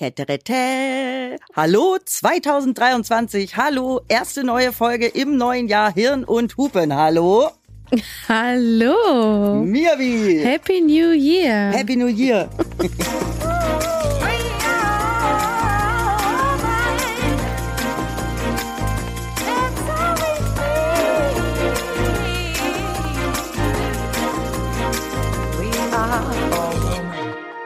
Tätärätä. Hallo 2023. Hallo, erste neue Folge im neuen Jahr Hirn und Hupen. Hallo. Hallo. Mirvi. Happy New Year. Happy New Year.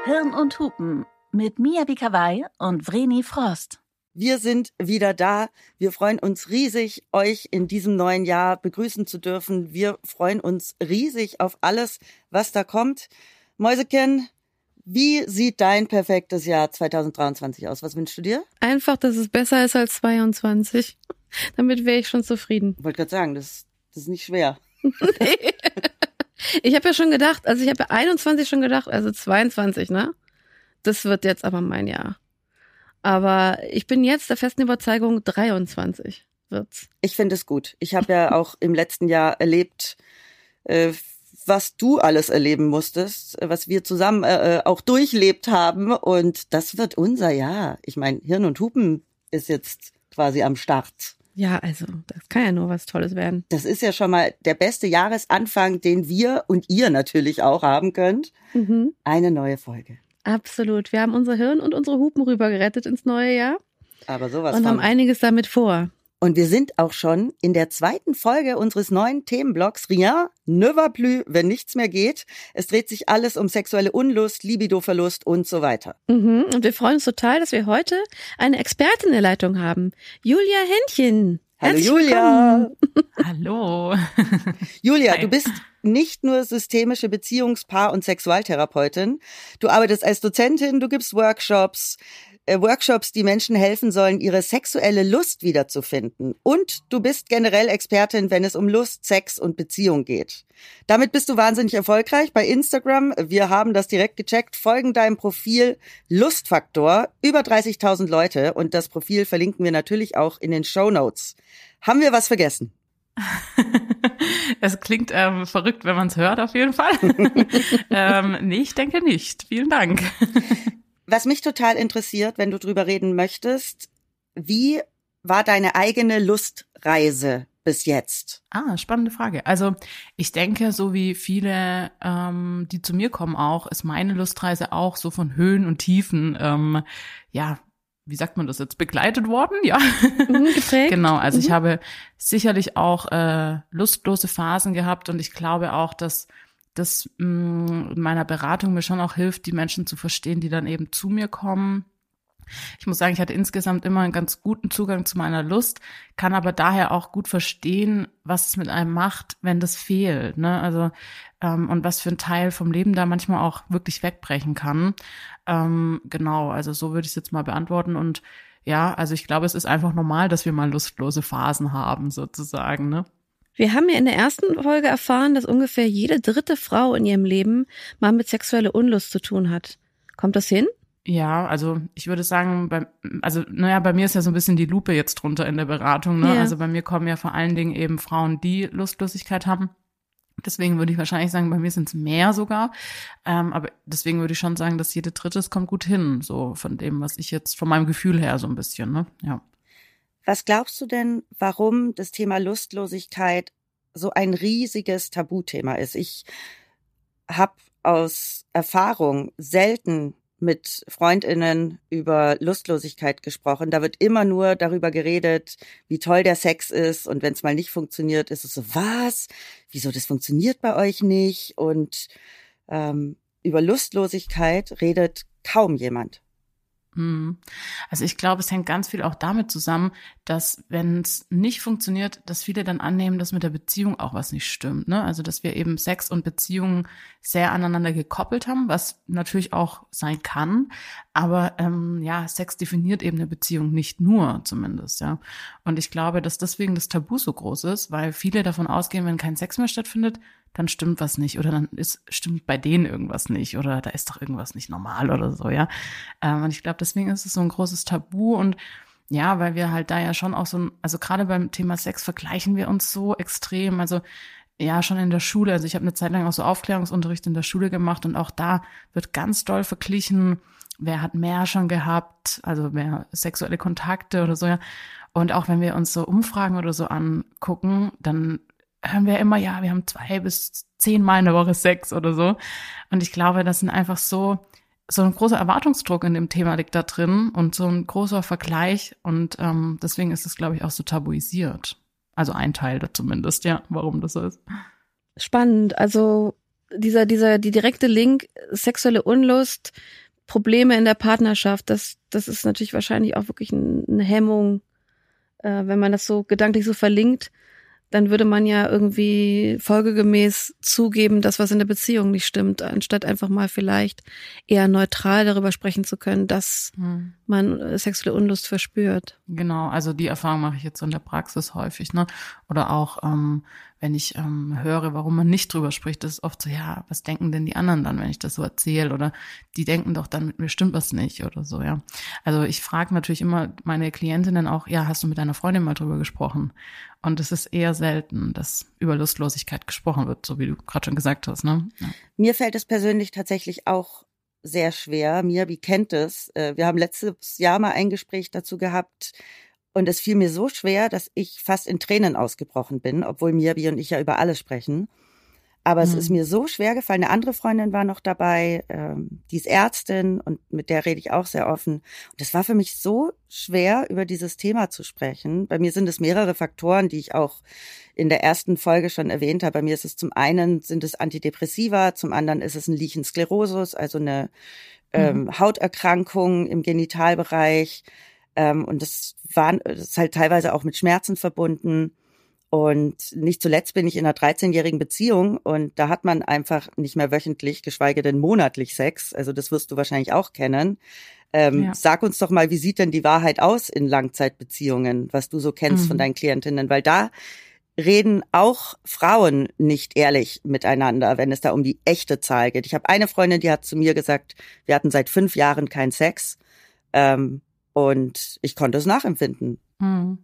Hirn und Hupen mit Mia Bikawai und Vreni Frost. Wir sind wieder da. Wir freuen uns riesig, euch in diesem neuen Jahr begrüßen zu dürfen. Wir freuen uns riesig auf alles, was da kommt. Mäuseken, wie sieht dein perfektes Jahr 2023 aus? Was wünschst du dir? Einfach, dass es besser ist als 22. Damit wäre ich schon zufrieden. Ich wollte gerade sagen, das, das ist nicht schwer. Ich habe ja schon gedacht, also ich habe ja 21 schon gedacht, also 22, ne? Das wird jetzt aber mein Jahr. Aber ich bin jetzt der festen Überzeugung, 23 wird's. Ich finde es gut. Ich habe ja auch im letzten Jahr erlebt, äh, was du alles erleben musstest, was wir zusammen äh, auch durchlebt haben. Und das wird unser Jahr. Ich meine, Hirn und Hupen ist jetzt quasi am Start. Ja, also das kann ja nur was Tolles werden. Das ist ja schon mal der beste Jahresanfang, den wir und ihr natürlich auch haben könnt. Mhm. Eine neue Folge. Absolut. Wir haben unser Hirn und unsere Hupen rübergerettet ins neue Jahr Aber sowas und haben einiges damit vor. Und wir sind auch schon in der zweiten Folge unseres neuen Themenblocks Rien ne va plus, wenn nichts mehr geht. Es dreht sich alles um sexuelle Unlust, Libidoverlust und so weiter. Mhm. Und wir freuen uns total, dass wir heute eine Expertin in der Leitung haben. Julia Händchen. Hallo Herzlich Julia. Hallo. Julia, Hi. du bist nicht nur systemische Beziehungs-, Paar- und Sexualtherapeutin. Du arbeitest als Dozentin, du gibst Workshops, Workshops, die Menschen helfen sollen, ihre sexuelle Lust wiederzufinden. Und du bist generell Expertin, wenn es um Lust, Sex und Beziehung geht. Damit bist du wahnsinnig erfolgreich bei Instagram. Wir haben das direkt gecheckt. Folgen deinem Profil Lustfaktor. Über 30.000 Leute. Und das Profil verlinken wir natürlich auch in den Show Notes. Haben wir was vergessen? Es klingt ähm, verrückt, wenn man es hört, auf jeden Fall. ähm, nee, ich denke nicht. Vielen Dank. Was mich total interessiert, wenn du drüber reden möchtest, wie war deine eigene Lustreise bis jetzt? Ah, spannende Frage. Also ich denke, so wie viele, ähm, die zu mir kommen auch, ist meine Lustreise auch so von Höhen und Tiefen, ähm, ja, wie sagt man das jetzt, begleitet worden, ja. Mhm, geprägt. Genau, also ich Mhm. habe sicherlich auch äh, lustlose Phasen gehabt und ich glaube auch, dass das mh, in meiner Beratung mir schon auch hilft, die Menschen zu verstehen, die dann eben zu mir kommen. Ich muss sagen, ich hatte insgesamt immer einen ganz guten Zugang zu meiner Lust, kann aber daher auch gut verstehen, was es mit einem macht, wenn das fehlt, ne? Also ähm, und was für ein Teil vom Leben da manchmal auch wirklich wegbrechen kann. Ähm, genau, also so würde ich es jetzt mal beantworten und ja, also ich glaube, es ist einfach normal, dass wir mal lustlose Phasen haben, sozusagen, ne? Wir haben ja in der ersten Folge erfahren, dass ungefähr jede dritte Frau in ihrem Leben mal mit sexueller Unlust zu tun hat. Kommt das hin? Ja, also ich würde sagen, bei, also naja, bei mir ist ja so ein bisschen die Lupe jetzt drunter in der Beratung. Ne? Ja. Also bei mir kommen ja vor allen Dingen eben Frauen, die Lustlosigkeit haben. Deswegen würde ich wahrscheinlich sagen, bei mir sind es mehr sogar. Ähm, aber deswegen würde ich schon sagen, dass jede dritte, es kommt gut hin, so von dem, was ich jetzt, von meinem Gefühl her so ein bisschen, ne? Ja. Was glaubst du denn, warum das Thema Lustlosigkeit so ein riesiges Tabuthema ist? Ich habe aus Erfahrung selten mit Freundinnen über Lustlosigkeit gesprochen. Da wird immer nur darüber geredet, wie toll der Sex ist. Und wenn es mal nicht funktioniert, ist es so, was? Wieso das funktioniert bei euch nicht? Und ähm, über Lustlosigkeit redet kaum jemand. Mhm. Also ich glaube, es hängt ganz viel auch damit zusammen, dass wenn es nicht funktioniert, dass viele dann annehmen, dass mit der Beziehung auch was nicht stimmt. Ne? Also dass wir eben Sex und Beziehungen sehr aneinander gekoppelt haben, was natürlich auch sein kann. Aber ähm, ja, Sex definiert eben eine Beziehung nicht nur zumindest, ja. Und ich glaube, dass deswegen das Tabu so groß ist, weil viele davon ausgehen, wenn kein Sex mehr stattfindet, dann stimmt was nicht oder dann ist stimmt bei denen irgendwas nicht oder da ist doch irgendwas nicht normal oder so, ja. Ähm, und ich glaube, deswegen ist es so ein großes Tabu und ja, weil wir halt da ja schon auch so, ein- also gerade beim Thema Sex vergleichen wir uns so extrem. Also ja, schon in der Schule. Also ich habe eine Zeit lang auch so Aufklärungsunterricht in der Schule gemacht und auch da wird ganz doll verglichen, wer hat mehr schon gehabt, also mehr sexuelle Kontakte oder so, ja. Und auch wenn wir uns so Umfragen oder so angucken, dann hören wir immer, ja, wir haben zwei bis zehn Mal in der Woche Sex oder so. Und ich glaube, das sind einfach so, so ein großer Erwartungsdruck in dem Thema liegt da drin und so ein großer Vergleich. Und ähm, deswegen ist es, glaube ich, auch so tabuisiert. Also ein Teil da zumindest, ja, warum das so ist. Spannend. Also dieser, dieser, die direkte Link, sexuelle Unlust, Probleme in der Partnerschaft, das, das ist natürlich wahrscheinlich auch wirklich eine Hemmung, äh, wenn man das so gedanklich so verlinkt dann würde man ja irgendwie folgegemäß zugeben, dass was in der Beziehung nicht stimmt, anstatt einfach mal vielleicht eher neutral darüber sprechen zu können, dass hm. man äh, sexuelle Unlust verspürt. Genau, also die Erfahrung mache ich jetzt in der Praxis häufig, ne? Oder auch ähm, wenn ich ähm, höre, warum man nicht drüber spricht, ist oft so, ja, was denken denn die anderen dann, wenn ich das so erzähle? Oder die denken doch dann, mit mir stimmt was nicht oder so, ja. Also ich frage natürlich immer meine Klientinnen auch, ja, hast du mit deiner Freundin mal drüber gesprochen? Und es ist eher selten, dass über Lustlosigkeit gesprochen wird, so wie du gerade schon gesagt hast, ne? Ja. Mir fällt es persönlich tatsächlich auch sehr schwer. Mirbi kennt es. Äh, wir haben letztes Jahr mal ein Gespräch dazu gehabt, und es fiel mir so schwer, dass ich fast in Tränen ausgebrochen bin, obwohl Mirbi und ich ja über alles sprechen. Aber mhm. es ist mir so schwer gefallen. Eine andere Freundin war noch dabei, ähm, die ist Ärztin und mit der rede ich auch sehr offen. Und es war für mich so schwer, über dieses Thema zu sprechen. Bei mir sind es mehrere Faktoren, die ich auch in der ersten Folge schon erwähnt habe. Bei mir ist es zum einen sind es Antidepressiva, zum anderen ist es ein Lichensklerosus, also eine ähm, mhm. Hauterkrankung im Genitalbereich. Ähm, und das war das ist halt teilweise auch mit Schmerzen verbunden. Und nicht zuletzt bin ich in einer 13-jährigen Beziehung und da hat man einfach nicht mehr wöchentlich, geschweige denn monatlich Sex. Also das wirst du wahrscheinlich auch kennen. Ähm, ja. Sag uns doch mal, wie sieht denn die Wahrheit aus in Langzeitbeziehungen, was du so kennst mhm. von deinen Klientinnen? Weil da reden auch Frauen nicht ehrlich miteinander, wenn es da um die echte Zahl geht. Ich habe eine Freundin, die hat zu mir gesagt, wir hatten seit fünf Jahren keinen Sex. Ähm, und ich konnte es nachempfinden. Hm.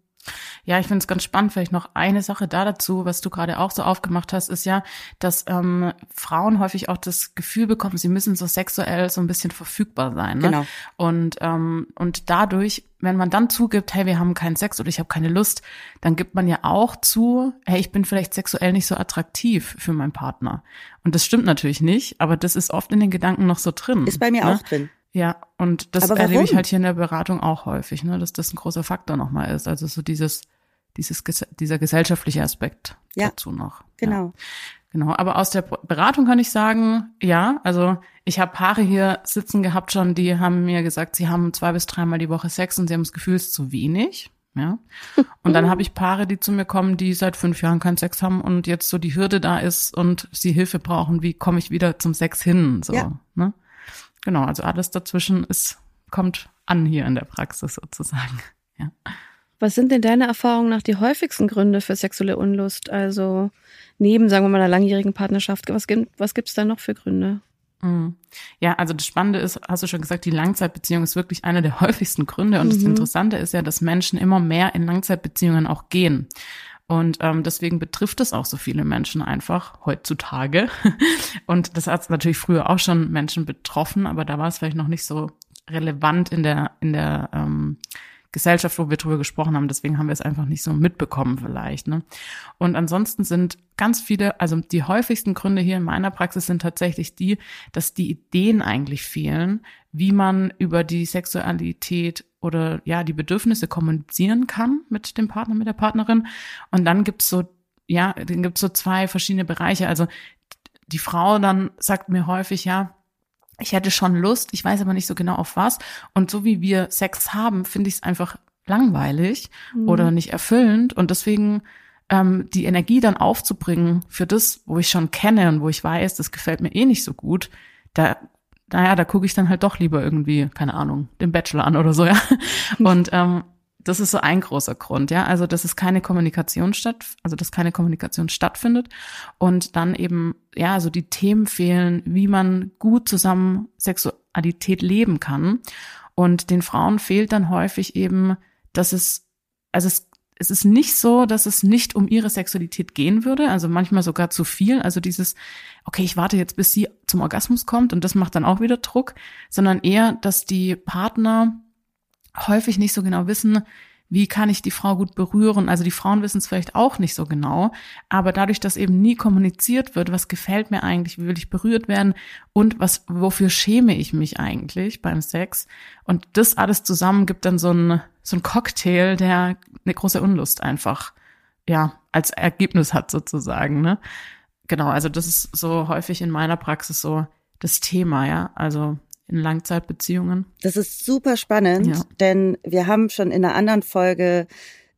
Ja, ich finde es ganz spannend. Vielleicht noch eine Sache da dazu, was du gerade auch so aufgemacht hast, ist ja, dass ähm, Frauen häufig auch das Gefühl bekommen, sie müssen so sexuell so ein bisschen verfügbar sein. Ne? Genau. Und ähm, und dadurch, wenn man dann zugibt, hey, wir haben keinen Sex oder ich habe keine Lust, dann gibt man ja auch zu, hey, ich bin vielleicht sexuell nicht so attraktiv für meinen Partner. Und das stimmt natürlich nicht, aber das ist oft in den Gedanken noch so drin. Ist bei mir ne? auch drin. Ja, und das erlebe ich halt hier in der Beratung auch häufig, ne, dass das ein großer Faktor nochmal ist. Also so dieses, dieses, dieser gesellschaftliche Aspekt ja, dazu noch. Genau. Ja. Genau, aber aus der Beratung kann ich sagen, ja, also ich habe Paare hier sitzen gehabt schon, die haben mir gesagt, sie haben zwei bis dreimal die Woche Sex und sie haben das Gefühl, es ist zu wenig. Ja. Und dann habe ich Paare, die zu mir kommen, die seit fünf Jahren keinen Sex haben und jetzt so die Hürde da ist und sie Hilfe brauchen, wie komme ich wieder zum Sex hin? So, ja. ne? Genau, also alles dazwischen ist, kommt an hier in der Praxis sozusagen. Ja. Was sind denn deine Erfahrungen nach die häufigsten Gründe für sexuelle Unlust? Also neben, sagen wir mal, einer langjährigen Partnerschaft, was gibt was gibt's da noch für Gründe? Mhm. Ja, also das Spannende ist, hast du schon gesagt, die Langzeitbeziehung ist wirklich einer der häufigsten Gründe. Und mhm. das Interessante ist ja, dass Menschen immer mehr in Langzeitbeziehungen auch gehen. Und ähm, deswegen betrifft es auch so viele Menschen einfach heutzutage. Und das hat natürlich früher auch schon Menschen betroffen, aber da war es vielleicht noch nicht so relevant in der in der ähm, Gesellschaft, wo wir drüber gesprochen haben. Deswegen haben wir es einfach nicht so mitbekommen vielleicht. Ne? Und ansonsten sind ganz viele, also die häufigsten Gründe hier in meiner Praxis sind tatsächlich die, dass die Ideen eigentlich fehlen, wie man über die Sexualität oder ja die Bedürfnisse kommunizieren kann mit dem Partner, mit der Partnerin. Und dann gibt's so, ja, dann gibt's so zwei verschiedene Bereiche. Also die Frau dann sagt mir häufig, ja, ich hätte schon Lust, ich weiß aber nicht so genau auf was. Und so wie wir Sex haben, finde ich es einfach langweilig mhm. oder nicht erfüllend. Und deswegen ähm, die Energie dann aufzubringen für das, wo ich schon kenne und wo ich weiß, das gefällt mir eh nicht so gut, da naja, da gucke ich dann halt doch lieber irgendwie, keine Ahnung, den Bachelor an oder so, ja. Und ähm, das ist so ein großer Grund, ja. Also, dass es keine Kommunikation statt, also dass keine Kommunikation stattfindet und dann eben, ja, so die Themen fehlen, wie man gut zusammen Sexualität leben kann. Und den Frauen fehlt dann häufig eben, dass es, also es es ist nicht so, dass es nicht um ihre Sexualität gehen würde, also manchmal sogar zu viel. Also dieses, okay, ich warte jetzt, bis sie zum Orgasmus kommt und das macht dann auch wieder Druck, sondern eher, dass die Partner häufig nicht so genau wissen, wie kann ich die Frau gut berühren? Also die Frauen wissen es vielleicht auch nicht so genau, aber dadurch, dass eben nie kommuniziert wird, was gefällt mir eigentlich, wie will ich berührt werden und was, wofür schäme ich mich eigentlich beim Sex? Und das alles zusammen gibt dann so ein, so ein Cocktail, der eine große Unlust einfach, ja, als Ergebnis hat sozusagen, ne? Genau, also das ist so häufig in meiner Praxis so das Thema, ja. Also in Langzeitbeziehungen. Das ist super spannend, ja. denn wir haben schon in einer anderen Folge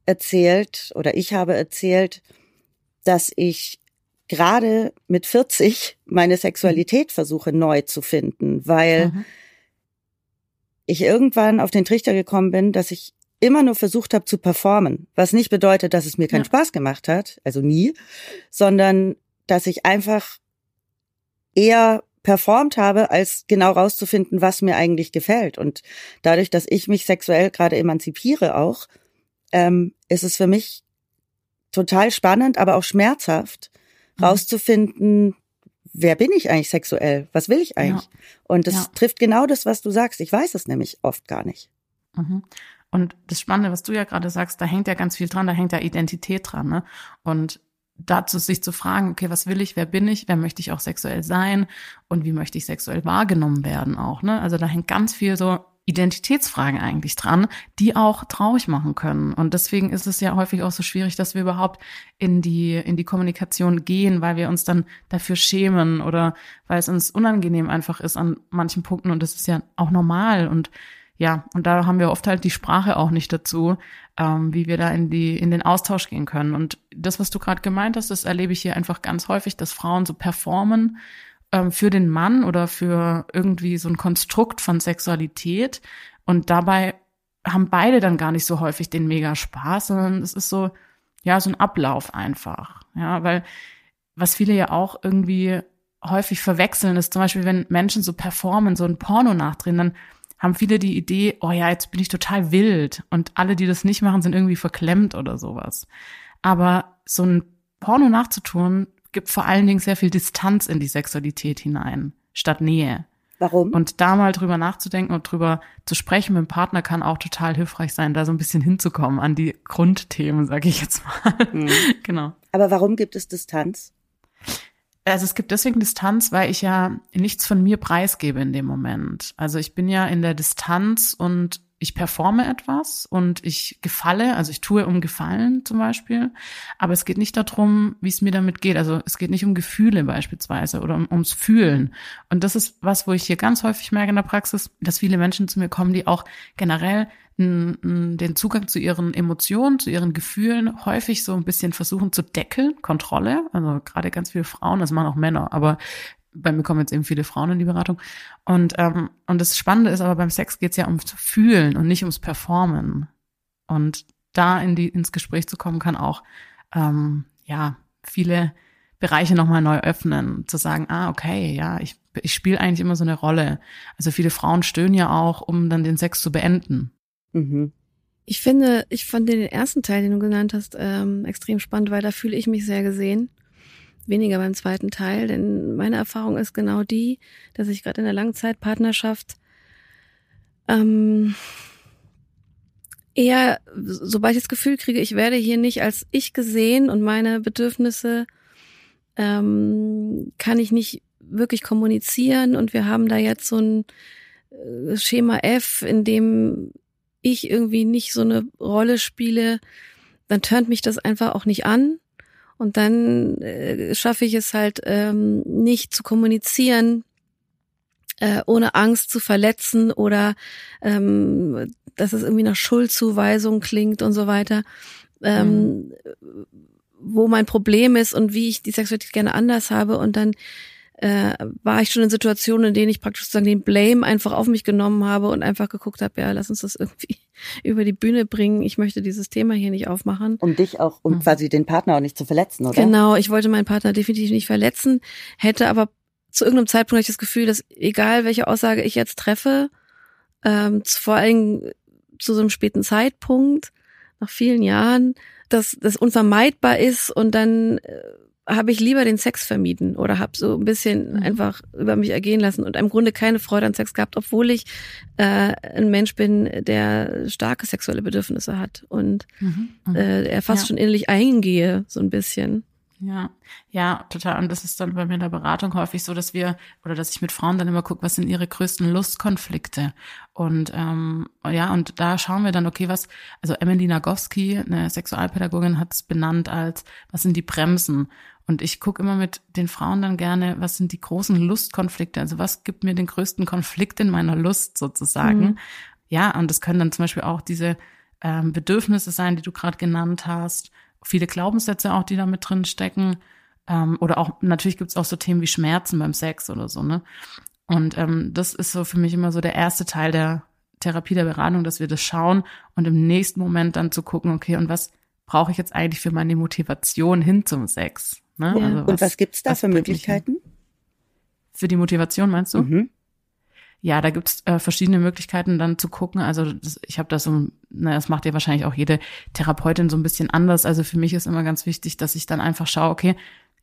erzählt oder ich habe erzählt, dass ich gerade mit 40 meine Sexualität mhm. versuche neu zu finden, weil mhm. ich irgendwann auf den Trichter gekommen bin, dass ich immer nur versucht habe zu performen, was nicht bedeutet, dass es mir keinen ja. Spaß gemacht hat, also nie, sondern dass ich einfach eher performt habe, als genau rauszufinden, was mir eigentlich gefällt. Und dadurch, dass ich mich sexuell gerade emanzipiere auch, ähm, ist es für mich total spannend, aber auch schmerzhaft, mhm. rauszufinden, wer bin ich eigentlich sexuell? Was will ich eigentlich? Ja. Und das ja. trifft genau das, was du sagst. Ich weiß es nämlich oft gar nicht. Mhm. Und das Spannende, was du ja gerade sagst, da hängt ja ganz viel dran, da hängt ja Identität dran. Ne? Und dazu sich zu fragen, okay, was will ich, wer bin ich, wer möchte ich auch sexuell sein und wie möchte ich sexuell wahrgenommen werden auch, ne? Also da hängt ganz viel so Identitätsfragen eigentlich dran, die auch traurig machen können. Und deswegen ist es ja häufig auch so schwierig, dass wir überhaupt in die, in die Kommunikation gehen, weil wir uns dann dafür schämen oder weil es uns unangenehm einfach ist an manchen Punkten. Und das ist ja auch normal. Und ja, und da haben wir oft halt die Sprache auch nicht dazu, ähm, wie wir da in die in den Austausch gehen können. Und das, was du gerade gemeint hast, das erlebe ich hier einfach ganz häufig, dass Frauen so performen ähm, für den Mann oder für irgendwie so ein Konstrukt von Sexualität und dabei haben beide dann gar nicht so häufig den mega Spaß, sondern es ist so ja so ein Ablauf einfach, ja, weil was viele ja auch irgendwie häufig verwechseln ist, zum Beispiel wenn Menschen so performen, so ein Porno nachdrehen, dann haben viele die Idee, oh ja, jetzt bin ich total wild und alle, die das nicht machen, sind irgendwie verklemmt oder sowas. Aber so ein Porno nachzutun, gibt vor allen Dingen sehr viel Distanz in die Sexualität hinein, statt Nähe. Warum? Und da mal drüber nachzudenken und drüber zu sprechen mit dem Partner kann auch total hilfreich sein, da so ein bisschen hinzukommen an die Grundthemen, sage ich jetzt mal. Mhm. genau. Aber warum gibt es Distanz? Also es gibt deswegen Distanz, weil ich ja nichts von mir preisgebe in dem Moment. Also ich bin ja in der Distanz und ich performe etwas und ich gefalle, also ich tue um Gefallen zum Beispiel, aber es geht nicht darum, wie es mir damit geht. Also es geht nicht um Gefühle beispielsweise oder um, ums Fühlen. Und das ist was, wo ich hier ganz häufig merke in der Praxis, dass viele Menschen zu mir kommen, die auch generell den Zugang zu ihren Emotionen, zu ihren Gefühlen häufig so ein bisschen versuchen zu deckeln, Kontrolle. Also gerade ganz viele Frauen, das machen auch Männer, aber bei mir kommen jetzt eben viele Frauen in die Beratung. Und, ähm, und das Spannende ist aber beim Sex geht es ja ums Fühlen und nicht ums Performen. Und da in die, ins Gespräch zu kommen, kann auch ähm, ja viele Bereiche nochmal neu öffnen, zu sagen, ah, okay, ja, ich, ich spiele eigentlich immer so eine Rolle. Also viele Frauen stöhnen ja auch, um dann den Sex zu beenden. Mhm. Ich finde, ich fand den ersten Teil, den du genannt hast, ähm, extrem spannend, weil da fühle ich mich sehr gesehen. Weniger beim zweiten Teil, denn meine Erfahrung ist genau die, dass ich gerade in der Langzeitpartnerschaft ähm, eher, sobald ich das Gefühl kriege, ich werde hier nicht als ich gesehen und meine Bedürfnisse ähm, kann ich nicht wirklich kommunizieren und wir haben da jetzt so ein äh, Schema F, in dem ich irgendwie nicht so eine Rolle spiele, dann turnt mich das einfach auch nicht an. Und dann äh, schaffe ich es halt ähm, nicht zu kommunizieren, äh, ohne Angst zu verletzen oder ähm, dass es irgendwie nach Schuldzuweisung klingt und so weiter. Ähm, mhm. wo mein Problem ist und wie ich die Sexualität gerne anders habe und dann äh, war ich schon in Situationen, in denen ich praktisch sozusagen den Blame einfach auf mich genommen habe und einfach geguckt habe, ja, lass uns das irgendwie über die Bühne bringen. Ich möchte dieses Thema hier nicht aufmachen. Um dich auch, um mhm. quasi den Partner auch nicht zu verletzen, oder? Genau, ich wollte meinen Partner definitiv nicht verletzen, hätte aber zu irgendeinem Zeitpunkt ich das Gefühl, dass egal welche Aussage ich jetzt treffe, ähm, vor allem zu so einem späten Zeitpunkt, nach vielen Jahren, dass das unvermeidbar ist und dann äh, habe ich lieber den Sex vermieden oder habe so ein bisschen mhm. einfach über mich ergehen lassen und im Grunde keine Freude an Sex gehabt, obwohl ich äh, ein Mensch bin, der starke sexuelle Bedürfnisse hat und mhm. Mhm. Äh, er fast ja. schon innerlich eingehe, so ein bisschen. Ja, ja, total. Und das ist dann bei mir in der Beratung häufig so, dass wir oder dass ich mit Frauen dann immer gucke, was sind ihre größten Lustkonflikte. Und ähm, ja, und da schauen wir dann, okay, was, also Emily Nagowski, eine Sexualpädagogin, hat es benannt als, was sind die Bremsen? Und ich gucke immer mit den Frauen dann gerne, was sind die großen Lustkonflikte? Also was gibt mir den größten Konflikt in meiner Lust sozusagen? Mhm. Ja, und das können dann zum Beispiel auch diese ähm, Bedürfnisse sein, die du gerade genannt hast viele Glaubenssätze auch, die da mit drin stecken. Ähm, oder auch, natürlich gibt es auch so Themen wie Schmerzen beim Sex oder so, ne? Und ähm, das ist so für mich immer so der erste Teil der Therapie, der Beratung, dass wir das schauen und im nächsten Moment dann zu gucken, okay, und was brauche ich jetzt eigentlich für meine Motivation hin zum Sex? Ne? Ja. Also was, und was gibt's da für Möglichkeiten? Für die Motivation meinst du? Mhm. Ja, da gibt's äh, verschiedene Möglichkeiten dann zu gucken. Also das, ich habe da so, na, das macht ja wahrscheinlich auch jede Therapeutin so ein bisschen anders. Also für mich ist immer ganz wichtig, dass ich dann einfach schaue, okay,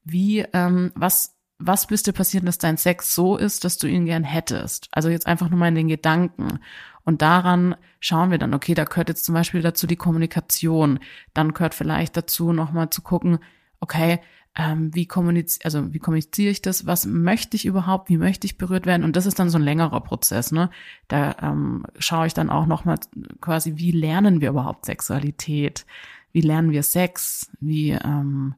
wie, ähm, was, was müsste passieren, dass dein Sex so ist, dass du ihn gern hättest? Also jetzt einfach nur mal in den Gedanken. Und daran schauen wir dann, okay, da gehört jetzt zum Beispiel dazu die Kommunikation. Dann gehört vielleicht dazu nochmal zu gucken, okay, ähm, wie kommuniziere, also wie kommuniziere ich das, was möchte ich überhaupt, wie möchte ich berührt werden? Und das ist dann so ein längerer Prozess, ne? Da ähm, schaue ich dann auch nochmal quasi, wie lernen wir überhaupt Sexualität, wie lernen wir Sex, wie ähm,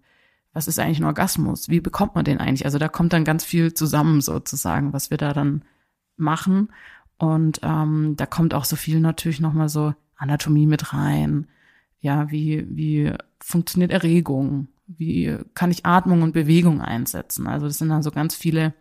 was ist eigentlich ein Orgasmus, wie bekommt man den eigentlich? Also da kommt dann ganz viel zusammen sozusagen, was wir da dann machen. Und ähm, da kommt auch so viel natürlich nochmal so Anatomie mit rein, ja, wie wie funktioniert Erregung, wie kann ich Atmung und Bewegung einsetzen? Also das sind dann so ganz viele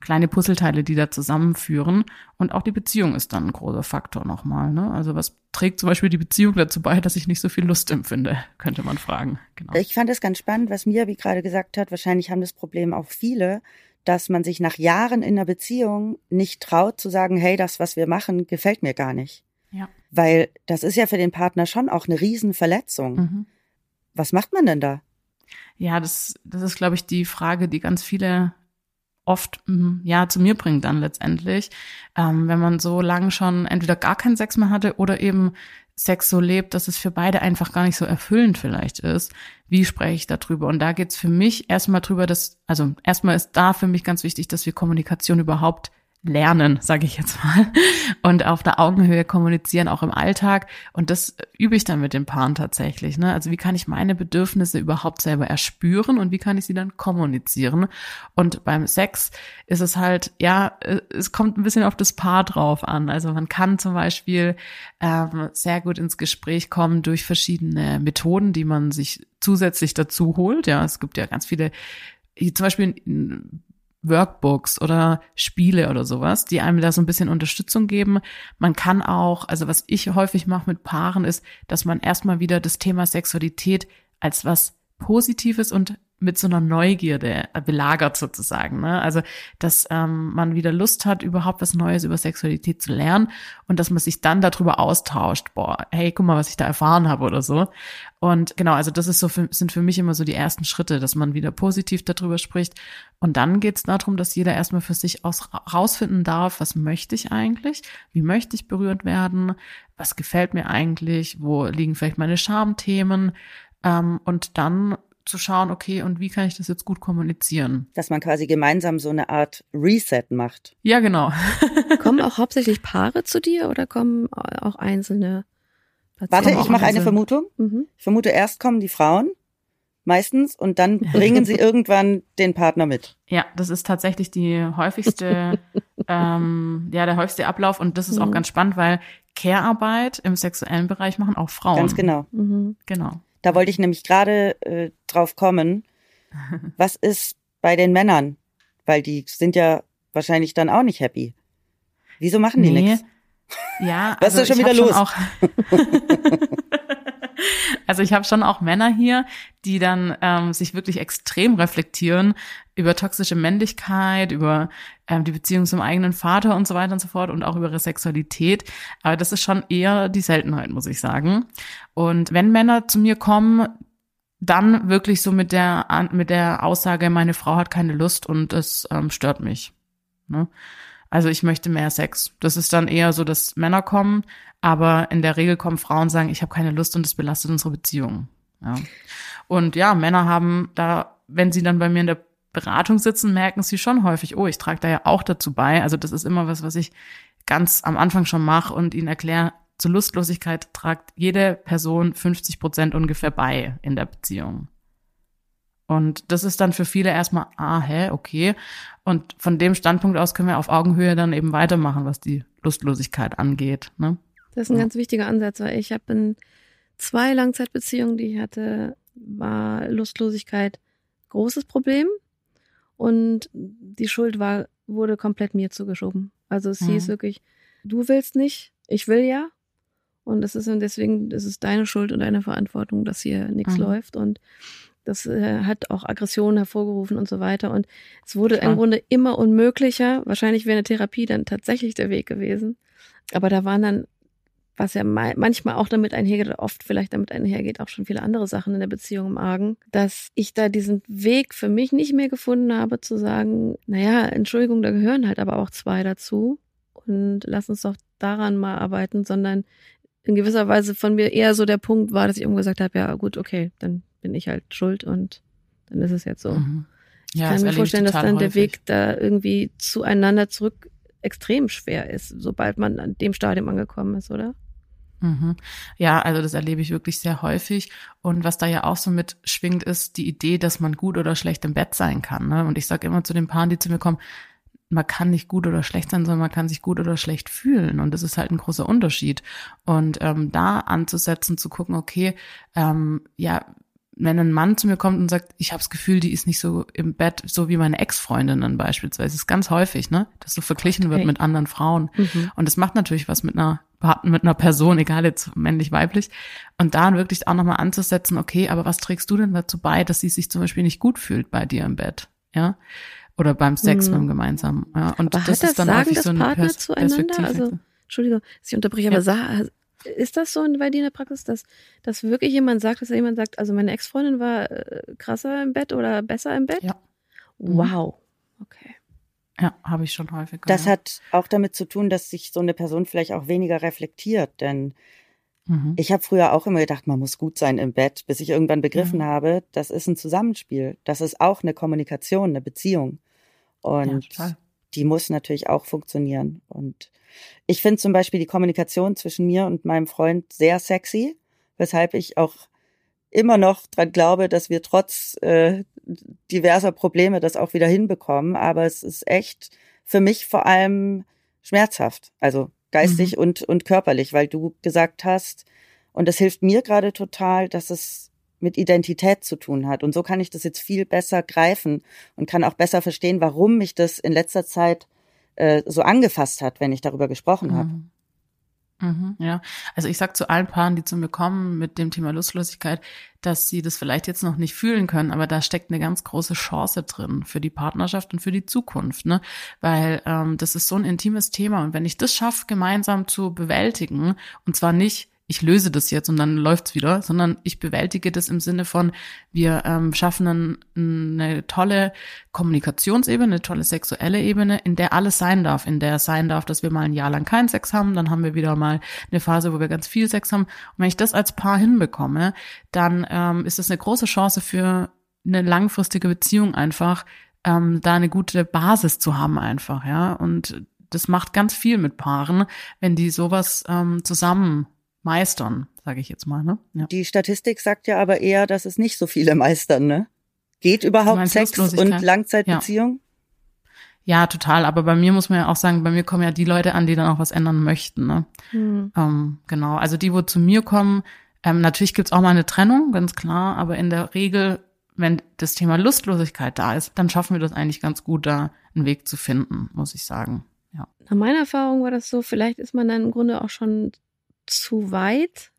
kleine Puzzleteile, die da zusammenführen. Und auch die Beziehung ist dann ein großer Faktor nochmal. Ne? Also was trägt zum Beispiel die Beziehung dazu bei, dass ich nicht so viel Lust empfinde, könnte man fragen. Genau. Ich fand es ganz spannend, was Mia wie gerade gesagt hat. Wahrscheinlich haben das Problem auch viele, dass man sich nach Jahren in einer Beziehung nicht traut zu sagen, hey, das, was wir machen, gefällt mir gar nicht. Ja. Weil das ist ja für den Partner schon auch eine Riesenverletzung. Mhm. Was macht man denn da? Ja, das, das ist, glaube ich, die Frage, die ganz viele oft mm, ja zu mir bringt dann letztendlich, ähm, wenn man so lange schon entweder gar keinen Sex mehr hatte oder eben Sex so lebt, dass es für beide einfach gar nicht so erfüllend vielleicht ist. Wie spreche ich darüber? Und da geht's für mich erstmal drüber, dass, also erstmal ist da für mich ganz wichtig, dass wir Kommunikation überhaupt lernen, sage ich jetzt mal, und auf der Augenhöhe kommunizieren, auch im Alltag. Und das übe ich dann mit den Paaren tatsächlich. Ne? Also wie kann ich meine Bedürfnisse überhaupt selber erspüren und wie kann ich sie dann kommunizieren? Und beim Sex ist es halt, ja, es kommt ein bisschen auf das Paar drauf an. Also man kann zum Beispiel ähm, sehr gut ins Gespräch kommen durch verschiedene Methoden, die man sich zusätzlich dazu holt. Ja, es gibt ja ganz viele zum Beispiel Workbooks oder Spiele oder sowas, die einem da so ein bisschen Unterstützung geben. Man kann auch, also was ich häufig mache mit Paaren ist, dass man erstmal wieder das Thema Sexualität als was Positives und mit so einer Neugierde belagert sozusagen. Ne? Also, dass ähm, man wieder Lust hat, überhaupt was Neues über Sexualität zu lernen und dass man sich dann darüber austauscht. Boah, hey, guck mal, was ich da erfahren habe oder so. Und genau, also das ist so für, sind für mich immer so die ersten Schritte, dass man wieder positiv darüber spricht. Und dann geht es darum, dass jeder erstmal für sich aus, rausfinden darf, was möchte ich eigentlich? Wie möchte ich berührt werden? Was gefällt mir eigentlich? Wo liegen vielleicht meine Schamthemen? Ähm, und dann zu schauen, okay, und wie kann ich das jetzt gut kommunizieren? Dass man quasi gemeinsam so eine Art Reset macht. Ja, genau. kommen auch hauptsächlich Paare zu dir oder kommen auch einzelne? Patienten? Warte, ich mache eine Vermutung. Mhm. Ich vermute, erst kommen die Frauen meistens und dann bringen sie irgendwann den Partner mit. Ja, das ist tatsächlich die häufigste, ähm, ja, der häufigste Ablauf und das ist mhm. auch ganz spannend, weil Care-Arbeit im sexuellen Bereich machen auch Frauen. Ganz genau. Mhm. Genau. Da wollte ich nämlich gerade äh, drauf kommen. Was ist bei den Männern? Weil die sind ja wahrscheinlich dann auch nicht happy. Wieso machen die nee. nichts? Ja, was also ist schon wieder los? Schon Also ich habe schon auch Männer hier, die dann ähm, sich wirklich extrem reflektieren über toxische Männlichkeit, über ähm, die Beziehung zum eigenen Vater und so weiter und so fort und auch über ihre Sexualität. Aber das ist schon eher die Seltenheit, muss ich sagen. Und wenn Männer zu mir kommen, dann wirklich so mit der mit der Aussage, meine Frau hat keine Lust und es ähm, stört mich. Ne? Also ich möchte mehr Sex. Das ist dann eher so, dass Männer kommen, aber in der Regel kommen Frauen und sagen, ich habe keine Lust und es belastet unsere Beziehung. Ja. Und ja, Männer haben da, wenn sie dann bei mir in der Beratung sitzen, merken sie schon häufig, oh, ich trage da ja auch dazu bei. Also das ist immer was, was ich ganz am Anfang schon mache und ihnen erkläre, zur Lustlosigkeit tragt jede Person 50 Prozent ungefähr bei in der Beziehung. Und das ist dann für viele erstmal, ah, hä, okay. Und von dem Standpunkt aus können wir auf Augenhöhe dann eben weitermachen, was die Lustlosigkeit angeht. Ne? Das ist ein ja. ganz wichtiger Ansatz, weil ich habe in zwei Langzeitbeziehungen, die ich hatte, war Lustlosigkeit großes Problem. Und die Schuld war, wurde komplett mir zugeschoben. Also es mhm. hieß wirklich, du willst nicht, ich will ja. Und das ist und deswegen, das ist deine Schuld und deine Verantwortung, dass hier nichts mhm. läuft. Und das äh, hat auch Aggressionen hervorgerufen und so weiter. Und es wurde Klar. im Grunde immer unmöglicher. Wahrscheinlich wäre eine Therapie dann tatsächlich der Weg gewesen. Aber da waren dann, was ja manchmal auch damit einhergeht, oft vielleicht damit einhergeht, auch schon viele andere Sachen in der Beziehung im Argen, dass ich da diesen Weg für mich nicht mehr gefunden habe, zu sagen, naja, Entschuldigung, da gehören halt aber auch zwei dazu. Und lass uns doch daran mal arbeiten, sondern in gewisser Weise von mir eher so der Punkt war, dass ich irgendwo gesagt habe, ja gut, okay, dann bin ich halt schuld und dann ist es jetzt so. Mhm. Ja, ich kann mir vorstellen, dass dann häufig. der Weg da irgendwie zueinander zurück extrem schwer ist, sobald man an dem Stadium angekommen ist, oder? Mhm. Ja, also das erlebe ich wirklich sehr häufig. Und was da ja auch so mitschwingt, ist die Idee, dass man gut oder schlecht im Bett sein kann. Ne? Und ich sage immer zu den Paaren, die zu mir kommen, man kann nicht gut oder schlecht sein, sondern man kann sich gut oder schlecht fühlen. Und das ist halt ein großer Unterschied. Und ähm, da anzusetzen, zu gucken, okay, ähm, ja, wenn ein Mann zu mir kommt und sagt, ich habe das Gefühl, die ist nicht so im Bett, so wie meine Ex-Freundinnen beispielsweise, das ist ganz häufig, ne, dass so verglichen okay. wird mit anderen Frauen. Mhm. Und das macht natürlich was mit einer mit einer Person, egal jetzt männlich, weiblich. Und da wirklich auch nochmal anzusetzen, okay, aber was trägst du denn dazu bei, dass sie sich zum Beispiel nicht gut fühlt bei dir im Bett? Ja. Oder beim Sex, mhm. beim gemeinsamen. Ja. Und aber das, das ist dann sagen häufig so ein Partner Pers zueinander? Also, Entschuldigung, ich unterbreche, aber ja. Ist das so bei dir in der Praxis, dass, dass wirklich jemand sagt, dass jemand sagt, also meine Ex-Freundin war äh, krasser im Bett oder besser im Bett? Ja. Wow. Okay. Ja, habe ich schon häufig. Das ja. hat auch damit zu tun, dass sich so eine Person vielleicht auch weniger reflektiert, denn mhm. ich habe früher auch immer gedacht, man muss gut sein im Bett, bis ich irgendwann begriffen mhm. habe, das ist ein Zusammenspiel, das ist auch eine Kommunikation, eine Beziehung und ja, die muss natürlich auch funktionieren und ich finde zum Beispiel die Kommunikation zwischen mir und meinem Freund sehr sexy, weshalb ich auch immer noch dran glaube, dass wir trotz äh, diverser Probleme das auch wieder hinbekommen. Aber es ist echt für mich vor allem schmerzhaft, also geistig mhm. und, und körperlich, weil du gesagt hast, und das hilft mir gerade total, dass es mit Identität zu tun hat. Und so kann ich das jetzt viel besser greifen und kann auch besser verstehen, warum mich das in letzter Zeit äh, so angefasst hat, wenn ich darüber gesprochen habe. Mhm. Mhm, ja, also ich sag zu allen Paaren, die zu mir kommen mit dem Thema Lustlosigkeit, dass sie das vielleicht jetzt noch nicht fühlen können, aber da steckt eine ganz große Chance drin für die Partnerschaft und für die Zukunft, ne? Weil ähm, das ist so ein intimes Thema und wenn ich das schaffe, gemeinsam zu bewältigen und zwar nicht ich löse das jetzt und dann läuft's wieder, sondern ich bewältige das im Sinne von, wir ähm, schaffen einen, eine tolle Kommunikationsebene, eine tolle sexuelle Ebene, in der alles sein darf, in der es sein darf, dass wir mal ein Jahr lang keinen Sex haben, dann haben wir wieder mal eine Phase, wo wir ganz viel Sex haben. Und wenn ich das als Paar hinbekomme, dann ähm, ist das eine große Chance für eine langfristige Beziehung einfach, ähm, da eine gute Basis zu haben einfach, ja. Und das macht ganz viel mit Paaren, wenn die sowas ähm, zusammen meistern, sage ich jetzt mal. Ne? Ja. Die Statistik sagt ja aber eher, dass es nicht so viele meistern. Ne? Geht überhaupt Sex und Langzeitbeziehung? Ja. ja. total. Aber bei mir muss man ja auch sagen, bei mir kommen ja die Leute an, die dann auch was ändern möchten. Ne? Mhm. Ähm, genau. Also die, wo zu mir kommen, ähm, natürlich gibt's auch mal eine Trennung, ganz klar. Aber in der Regel, wenn das Thema Lustlosigkeit da ist, dann schaffen wir das eigentlich ganz gut, da einen Weg zu finden, muss ich sagen. Ja. Nach meiner Erfahrung war das so, vielleicht ist man dann im Grunde auch schon zu weit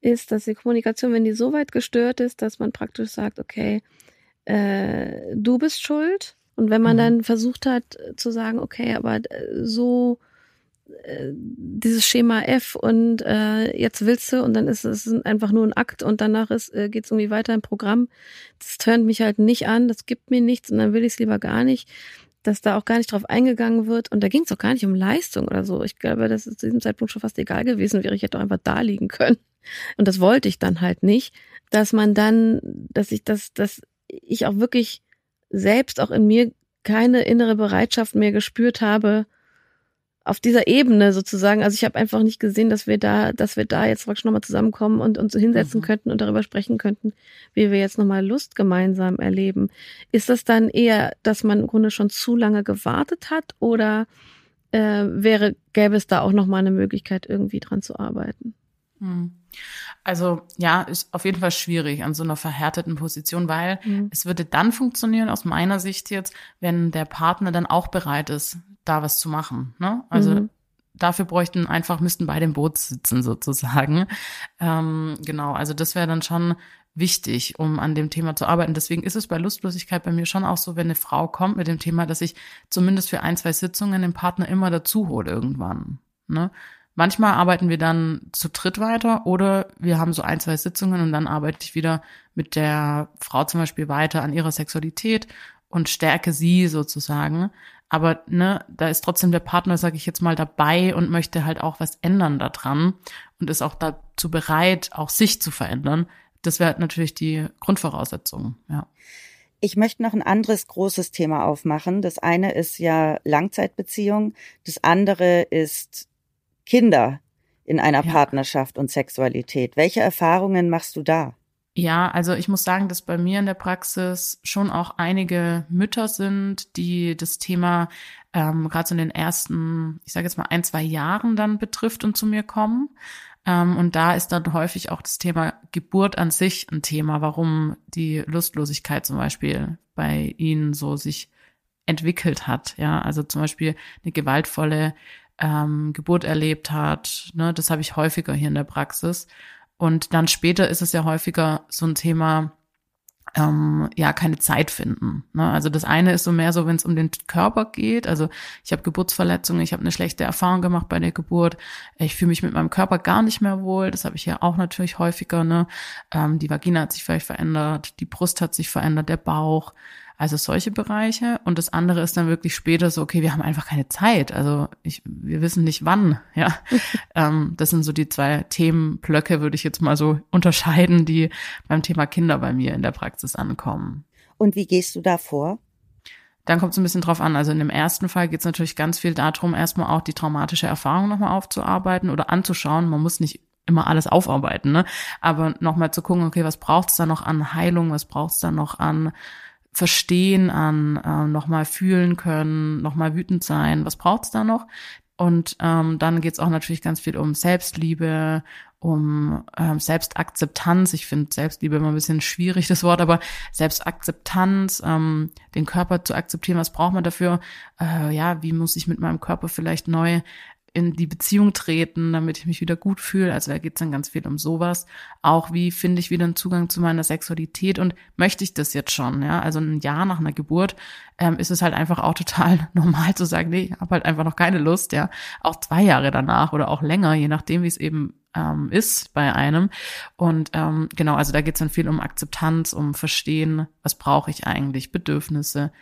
ist, dass die Kommunikation, wenn die so weit gestört ist, dass man praktisch sagt, okay, äh, du bist schuld. Und wenn man mhm. dann versucht hat äh, zu sagen, okay, aber äh, so äh, dieses Schema F und äh, jetzt willst du und dann ist es einfach nur ein Akt und danach ist äh, geht es irgendwie weiter im Programm. Das tönt mich halt nicht an, das gibt mir nichts und dann will ich es lieber gar nicht, dass da auch gar nicht drauf eingegangen wird und da ging es auch gar nicht um Leistung oder so. Ich glaube, das ist zu diesem Zeitpunkt schon fast egal gewesen wäre. Ich hätte auch einfach da liegen können und das wollte ich dann halt nicht, dass man dann, dass ich das, dass ich auch wirklich selbst auch in mir keine innere Bereitschaft mehr gespürt habe, auf dieser Ebene sozusagen. Also ich habe einfach nicht gesehen, dass wir da, dass wir da jetzt praktisch nochmal zusammenkommen und uns so hinsetzen mhm. könnten und darüber sprechen könnten, wie wir jetzt nochmal Lust gemeinsam erleben. Ist das dann eher, dass man im Grunde schon zu lange gewartet hat oder äh, wäre, gäbe es da auch nochmal eine Möglichkeit, irgendwie dran zu arbeiten? Mhm. Also ja, ist auf jeden Fall schwierig an so einer verhärteten Position, weil mhm. es würde dann funktionieren aus meiner Sicht jetzt, wenn der Partner dann auch bereit ist, da was zu machen. Ne? Also mhm. dafür bräuchten einfach, müssten beide im Boot sitzen sozusagen. Ähm, genau, also das wäre dann schon wichtig, um an dem Thema zu arbeiten. Deswegen ist es bei Lustlosigkeit bei mir schon auch so, wenn eine Frau kommt mit dem Thema, dass ich zumindest für ein, zwei Sitzungen den Partner immer dazu hole irgendwann. Ne? Manchmal arbeiten wir dann zu dritt weiter oder wir haben so ein, zwei Sitzungen und dann arbeite ich wieder mit der Frau zum Beispiel weiter an ihrer Sexualität und stärke sie sozusagen. Aber ne, da ist trotzdem der Partner, sage ich jetzt mal, dabei und möchte halt auch was ändern daran und ist auch dazu bereit, auch sich zu verändern. Das wäre natürlich die Grundvoraussetzung, ja. Ich möchte noch ein anderes großes Thema aufmachen. Das eine ist ja Langzeitbeziehung, das andere ist Kinder in einer ja. Partnerschaft und Sexualität. Welche Erfahrungen machst du da? Ja, also ich muss sagen, dass bei mir in der Praxis schon auch einige Mütter sind, die das Thema ähm, gerade so in den ersten, ich sage jetzt mal ein, zwei Jahren dann betrifft und zu mir kommen. Ähm, und da ist dann häufig auch das Thema Geburt an sich ein Thema, warum die Lustlosigkeit zum Beispiel bei ihnen so sich entwickelt hat. Ja, also zum Beispiel eine gewaltvolle ähm, Geburt erlebt hat. Ne, das habe ich häufiger hier in der Praxis. Und dann später ist es ja häufiger so ein Thema, ähm, ja, keine Zeit finden. Ne? Also das eine ist so mehr so, wenn es um den Körper geht. Also ich habe Geburtsverletzungen, ich habe eine schlechte Erfahrung gemacht bei der Geburt. Ich fühle mich mit meinem Körper gar nicht mehr wohl. Das habe ich ja auch natürlich häufiger. Ne? Ähm, die Vagina hat sich vielleicht verändert, die Brust hat sich verändert, der Bauch. Also solche Bereiche. Und das andere ist dann wirklich später so, okay, wir haben einfach keine Zeit. Also ich, wir wissen nicht wann, ja. ähm, das sind so die zwei Themenblöcke, würde ich jetzt mal so unterscheiden, die beim Thema Kinder bei mir in der Praxis ankommen. Und wie gehst du da vor? Dann kommt es ein bisschen drauf an. Also in dem ersten Fall geht es natürlich ganz viel darum, erstmal auch die traumatische Erfahrung nochmal aufzuarbeiten oder anzuschauen. Man muss nicht immer alles aufarbeiten, ne? Aber nochmal zu gucken, okay, was braucht es da noch an Heilung, was braucht es da noch an Verstehen an, äh, nochmal fühlen können, nochmal wütend sein, was braucht's da noch? Und ähm, dann geht's auch natürlich ganz viel um Selbstliebe, um ähm, Selbstakzeptanz. Ich finde Selbstliebe immer ein bisschen schwierig, das Wort, aber Selbstakzeptanz, ähm, den Körper zu akzeptieren, was braucht man dafür? Äh, ja, wie muss ich mit meinem Körper vielleicht neu in die Beziehung treten, damit ich mich wieder gut fühle. Also da geht es dann ganz viel um sowas. Auch wie finde ich wieder einen Zugang zu meiner Sexualität und möchte ich das jetzt schon? Ja, also ein Jahr nach einer Geburt ähm, ist es halt einfach auch total normal zu sagen, nee, ich habe halt einfach noch keine Lust. Ja, auch zwei Jahre danach oder auch länger, je nachdem, wie es eben ähm, ist bei einem. Und ähm, genau, also da geht es dann viel um Akzeptanz, um Verstehen, was brauche ich eigentlich, Bedürfnisse.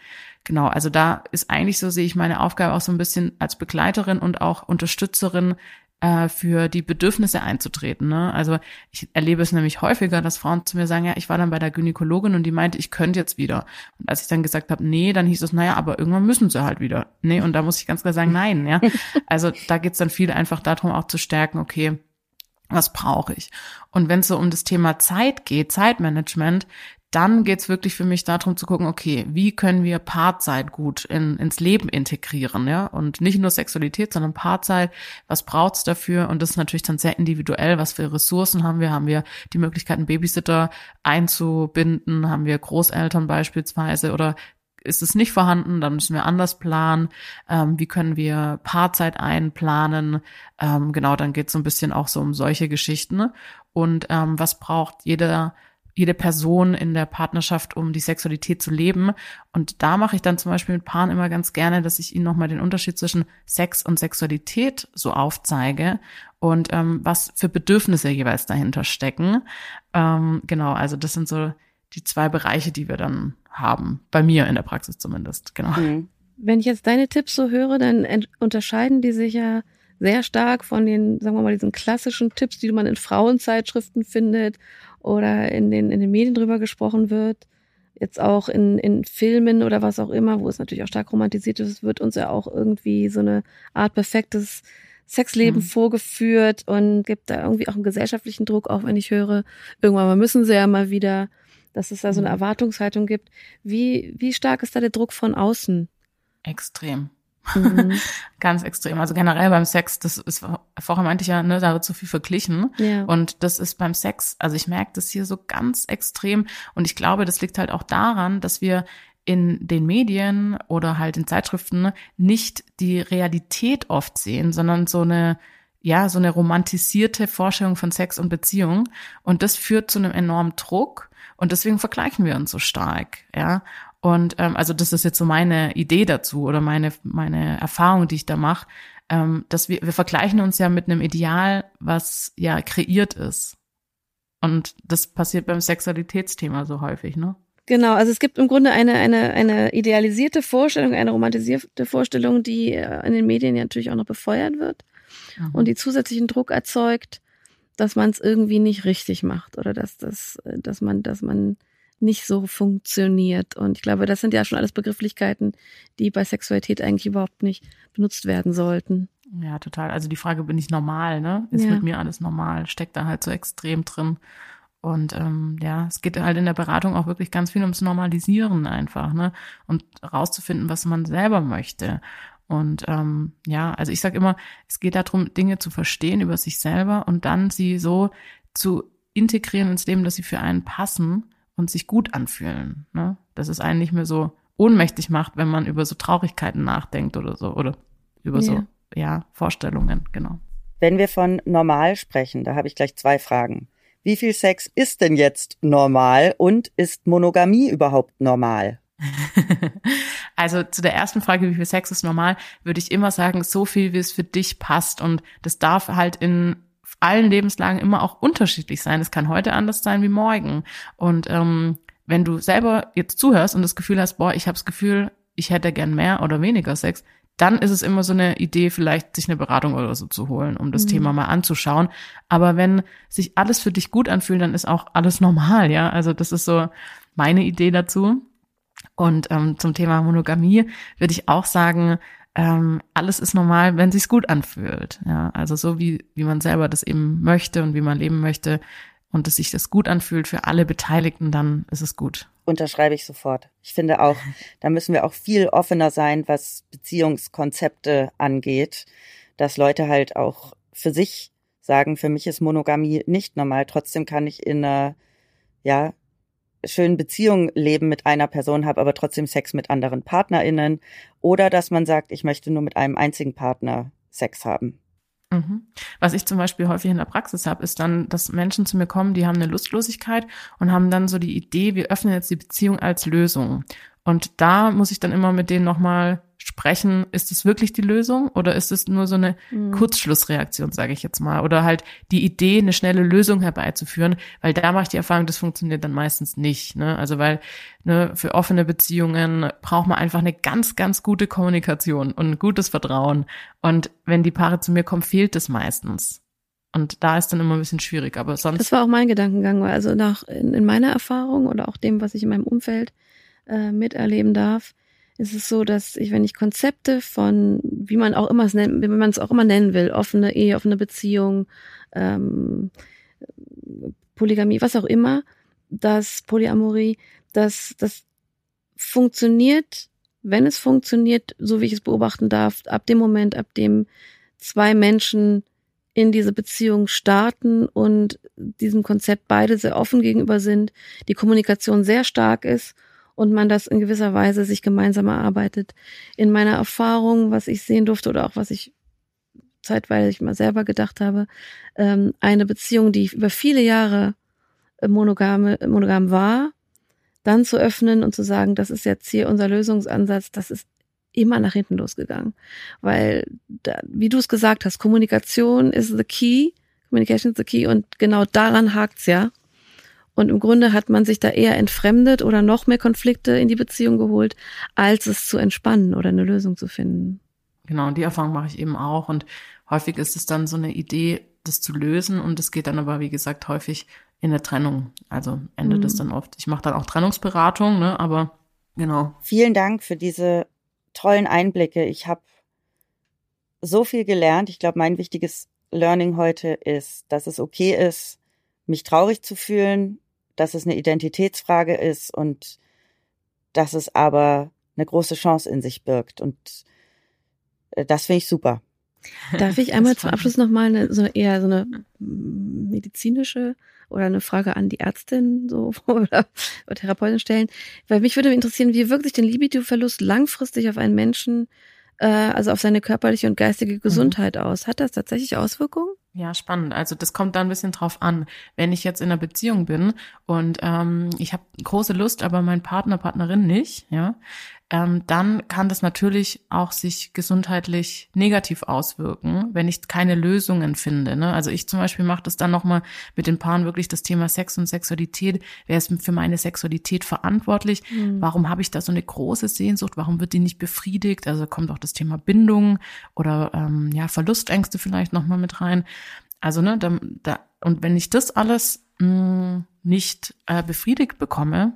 Genau, also da ist eigentlich so, sehe ich meine Aufgabe auch so ein bisschen als Begleiterin und auch Unterstützerin äh, für die Bedürfnisse einzutreten. Ne? Also ich erlebe es nämlich häufiger, dass Frauen zu mir sagen, ja, ich war dann bei der Gynäkologin und die meinte, ich könnte jetzt wieder. Und als ich dann gesagt habe, nee, dann hieß es, naja, aber irgendwann müssen sie halt wieder. Nee, und da muss ich ganz klar sagen, nein, ja. Also da geht's dann viel einfach darum, auch zu stärken, okay, was brauche ich? Und wenn es so um das Thema Zeit geht, Zeitmanagement, dann geht's wirklich für mich darum zu gucken, okay, wie können wir Paarzeit gut in, ins Leben integrieren, ja? Und nicht nur Sexualität, sondern Paarzeit, was braucht's dafür? Und das ist natürlich dann sehr individuell, was für Ressourcen haben wir? Haben wir die Möglichkeit, einen Babysitter einzubinden? Haben wir Großeltern beispielsweise? Oder ist es nicht vorhanden, dann müssen wir anders planen. Ähm, wie können wir Paarzeit einplanen? Ähm, genau, dann geht es so ein bisschen auch so um solche Geschichten. Und ähm, was braucht jeder jede Person in der Partnerschaft, um die Sexualität zu leben. Und da mache ich dann zum Beispiel mit Paaren immer ganz gerne, dass ich ihnen nochmal den Unterschied zwischen Sex und Sexualität so aufzeige und ähm, was für Bedürfnisse jeweils dahinter stecken. Ähm, genau, also das sind so die zwei Bereiche, die wir dann haben. Bei mir in der Praxis zumindest, genau. Mhm. Wenn ich jetzt deine Tipps so höre, dann unterscheiden die sich ja sehr stark von den, sagen wir mal, diesen klassischen Tipps, die man in Frauenzeitschriften findet oder in den, in den Medien drüber gesprochen wird. Jetzt auch in, in Filmen oder was auch immer, wo es natürlich auch stark romantisiert ist, wird uns ja auch irgendwie so eine Art perfektes Sexleben mhm. vorgeführt und gibt da irgendwie auch einen gesellschaftlichen Druck, auch wenn ich höre, irgendwann mal müssen sie ja mal wieder dass es da so eine mhm. Erwartungshaltung gibt. Wie, wie stark ist da der Druck von außen? Extrem. Mhm. Ganz extrem. Also generell beim Sex, das ist, vorher meinte ich ja, ne, da wird so viel verglichen. Ja. Und das ist beim Sex, also ich merke das hier so ganz extrem. Und ich glaube, das liegt halt auch daran, dass wir in den Medien oder halt in Zeitschriften nicht die Realität oft sehen, sondern so eine, ja, so eine romantisierte Vorstellung von Sex und Beziehung. Und das führt zu einem enormen Druck und deswegen vergleichen wir uns so stark, ja. Und ähm, also das ist jetzt so meine Idee dazu oder meine meine Erfahrung, die ich da mache, ähm, dass wir wir vergleichen uns ja mit einem Ideal, was ja kreiert ist. Und das passiert beim Sexualitätsthema so häufig, ne? Genau, also es gibt im Grunde eine, eine, eine idealisierte Vorstellung, eine romantisierte Vorstellung, die äh, in den Medien ja natürlich auch noch befeuert wird mhm. und die zusätzlichen Druck erzeugt, dass man es irgendwie nicht richtig macht oder dass das, äh, dass man, dass man nicht so funktioniert. Und ich glaube, das sind ja schon alles Begrifflichkeiten, die bei Sexualität eigentlich überhaupt nicht benutzt werden sollten. Ja, total. Also die Frage, bin ich normal, ne? Ist ja. mit mir alles normal? Steckt da halt so extrem drin. Und ähm, ja, es geht halt in der Beratung auch wirklich ganz viel ums Normalisieren einfach, ne? Und rauszufinden, was man selber möchte. Und ähm, ja, also ich sage immer, es geht darum, Dinge zu verstehen über sich selber und dann sie so zu integrieren ins Leben, dass sie für einen passen und sich gut anfühlen. Ne? Dass es einen nicht mehr so ohnmächtig macht, wenn man über so Traurigkeiten nachdenkt oder so oder über ja. so ja Vorstellungen, genau. Wenn wir von normal sprechen, da habe ich gleich zwei Fragen. Wie viel Sex ist denn jetzt normal und ist Monogamie überhaupt normal? also zu der ersten Frage, wie viel Sex ist normal, würde ich immer sagen, so viel, wie es für dich passt. Und das darf halt in allen Lebenslagen immer auch unterschiedlich sein. Es kann heute anders sein wie morgen. Und ähm, wenn du selber jetzt zuhörst und das Gefühl hast, boah, ich habe das Gefühl, ich hätte gern mehr oder weniger Sex, dann ist es immer so eine Idee, vielleicht sich eine Beratung oder so zu holen, um das mhm. Thema mal anzuschauen. Aber wenn sich alles für dich gut anfühlt, dann ist auch alles normal, ja. Also das ist so meine Idee dazu. Und ähm, zum Thema Monogamie würde ich auch sagen, ähm, alles ist normal, wenn sich's gut anfühlt. Ja, also so wie wie man selber das eben möchte und wie man leben möchte und dass sich das gut anfühlt für alle Beteiligten, dann ist es gut. Unterschreibe ich sofort. Ich finde auch, da müssen wir auch viel offener sein, was Beziehungskonzepte angeht, dass Leute halt auch für sich sagen, für mich ist Monogamie nicht normal. Trotzdem kann ich in einer ja, schönen Beziehung leben mit einer Person, habe aber trotzdem Sex mit anderen PartnerInnen. Oder dass man sagt, ich möchte nur mit einem einzigen Partner Sex haben. Mhm. Was ich zum Beispiel häufig in der Praxis habe, ist dann, dass Menschen zu mir kommen, die haben eine Lustlosigkeit und haben dann so die Idee, wir öffnen jetzt die Beziehung als Lösung. Und da muss ich dann immer mit denen nochmal sprechen, ist es wirklich die Lösung oder ist es nur so eine mhm. Kurzschlussreaktion, sage ich jetzt mal, oder halt die Idee, eine schnelle Lösung herbeizuführen, weil da mache ich die Erfahrung, das funktioniert dann meistens nicht. Ne? Also weil ne, für offene Beziehungen braucht man einfach eine ganz, ganz gute Kommunikation und ein gutes Vertrauen. Und wenn die Paare zu mir kommen, fehlt das meistens. Und da ist dann immer ein bisschen schwierig, aber sonst. Das war auch mein Gedankengang, weil also nach in, in meiner Erfahrung oder auch dem, was ich in meinem Umfeld äh, miterleben darf, ist es so, dass ich, wenn ich Konzepte von, wie man auch immer es nennt, wie man es auch immer nennen will, offene Ehe, offene Beziehung, ähm, Polygamie, was auch immer, das Polyamorie, das, das funktioniert, wenn es funktioniert, so wie ich es beobachten darf, ab dem Moment, ab dem zwei Menschen in diese Beziehung starten und diesem Konzept beide sehr offen gegenüber sind, die Kommunikation sehr stark ist und man das in gewisser Weise sich gemeinsam erarbeitet. In meiner Erfahrung, was ich sehen durfte oder auch was ich zeitweilig mal selber gedacht habe, ähm, eine Beziehung, die über viele Jahre monogame, monogam war, dann zu öffnen und zu sagen, das ist jetzt hier unser Lösungsansatz, das ist immer nach hinten losgegangen. Weil, da, wie du es gesagt hast, Kommunikation is the key, Communication is the key und genau daran hakt's ja. Und im Grunde hat man sich da eher entfremdet oder noch mehr Konflikte in die Beziehung geholt, als es zu entspannen oder eine Lösung zu finden. Genau, und die Erfahrung mache ich eben auch. Und häufig ist es dann so eine Idee, das zu lösen. Und es geht dann aber, wie gesagt, häufig in der Trennung. Also endet es mhm. dann oft. Ich mache dann auch Trennungsberatung, ne? Aber genau. Vielen Dank für diese tollen Einblicke. Ich habe so viel gelernt. Ich glaube, mein wichtiges Learning heute ist, dass es okay ist, mich traurig zu fühlen, dass es eine Identitätsfrage ist und dass es aber eine große Chance in sich birgt. Und äh, das finde ich super. Darf ich einmal zum Abschluss nochmal eine, so eher so eine medizinische oder eine Frage an die Ärztin so oder, oder Therapeutin stellen? Weil mich würde interessieren, wie wirkt sich denn Libido-Verlust langfristig auf einen Menschen, äh, also auf seine körperliche und geistige mhm. Gesundheit mhm. aus? Hat das tatsächlich Auswirkungen? Ja, spannend. Also das kommt da ein bisschen drauf an. Wenn ich jetzt in einer Beziehung bin und ähm, ich habe große Lust, aber mein Partner, Partnerin nicht, ja, ähm, dann kann das natürlich auch sich gesundheitlich negativ auswirken, wenn ich keine Lösungen finde. Ne? Also ich zum Beispiel mache das dann nochmal mit den Paaren wirklich das Thema Sex und Sexualität. Wer ist für meine Sexualität verantwortlich? Mhm. Warum habe ich da so eine große Sehnsucht? Warum wird die nicht befriedigt? Also kommt auch das Thema Bindung oder ähm, ja Verlustängste vielleicht nochmal mit rein. Also ne, da, da und wenn ich das alles mh, mm, nicht äh, befriedigt bekomme,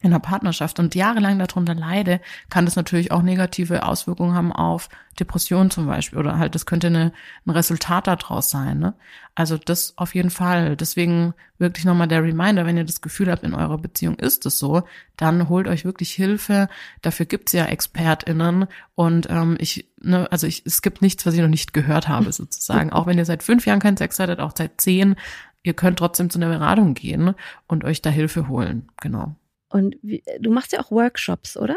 in einer Partnerschaft und jahrelang darunter leide, kann das natürlich auch negative Auswirkungen haben auf Depressionen zum Beispiel oder halt das könnte eine, ein Resultat daraus sein. Ne? Also das auf jeden Fall. Deswegen wirklich nochmal der Reminder, wenn ihr das Gefühl habt, in eurer Beziehung ist es so, dann holt euch wirklich Hilfe. Dafür gibt's ja ExpertInnen und ähm, ich, ne, also ich, es gibt nichts, was ich noch nicht gehört habe sozusagen. auch wenn ihr seit fünf Jahren keinen Sex hattet, auch seit zehn, ihr könnt trotzdem zu einer Beratung gehen und euch da Hilfe holen. Genau. Und wie, du machst ja auch Workshops, oder?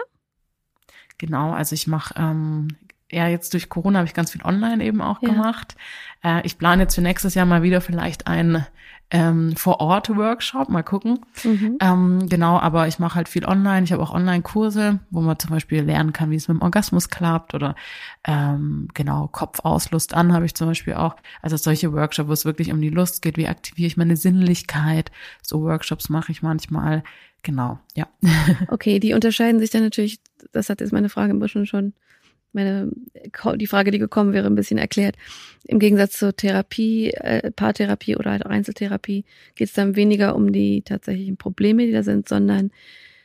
Genau, also ich mache ähm, ja jetzt durch Corona habe ich ganz viel online eben auch ja. gemacht. Äh, ich plane jetzt für nächstes Jahr mal wieder vielleicht ein ähm, Vor-Ort-Workshop, mal gucken. Mhm. Ähm, genau, aber ich mache halt viel online. Ich habe auch Online-Kurse, wo man zum Beispiel lernen kann, wie es mit dem Orgasmus klappt oder ähm, genau, Kopf aus, Lust an habe ich zum Beispiel auch. Also solche Workshops, wo es wirklich um die Lust geht, wie aktiviere ich meine Sinnlichkeit. So Workshops mache ich manchmal. Genau, ja. okay, die unterscheiden sich dann natürlich, das hat jetzt meine Frage im bisschen schon, meine, die Frage, die gekommen wäre, ein bisschen erklärt. Im Gegensatz zur Therapie, äh, Paartherapie oder halt Einzeltherapie geht es dann weniger um die tatsächlichen Probleme, die da sind, sondern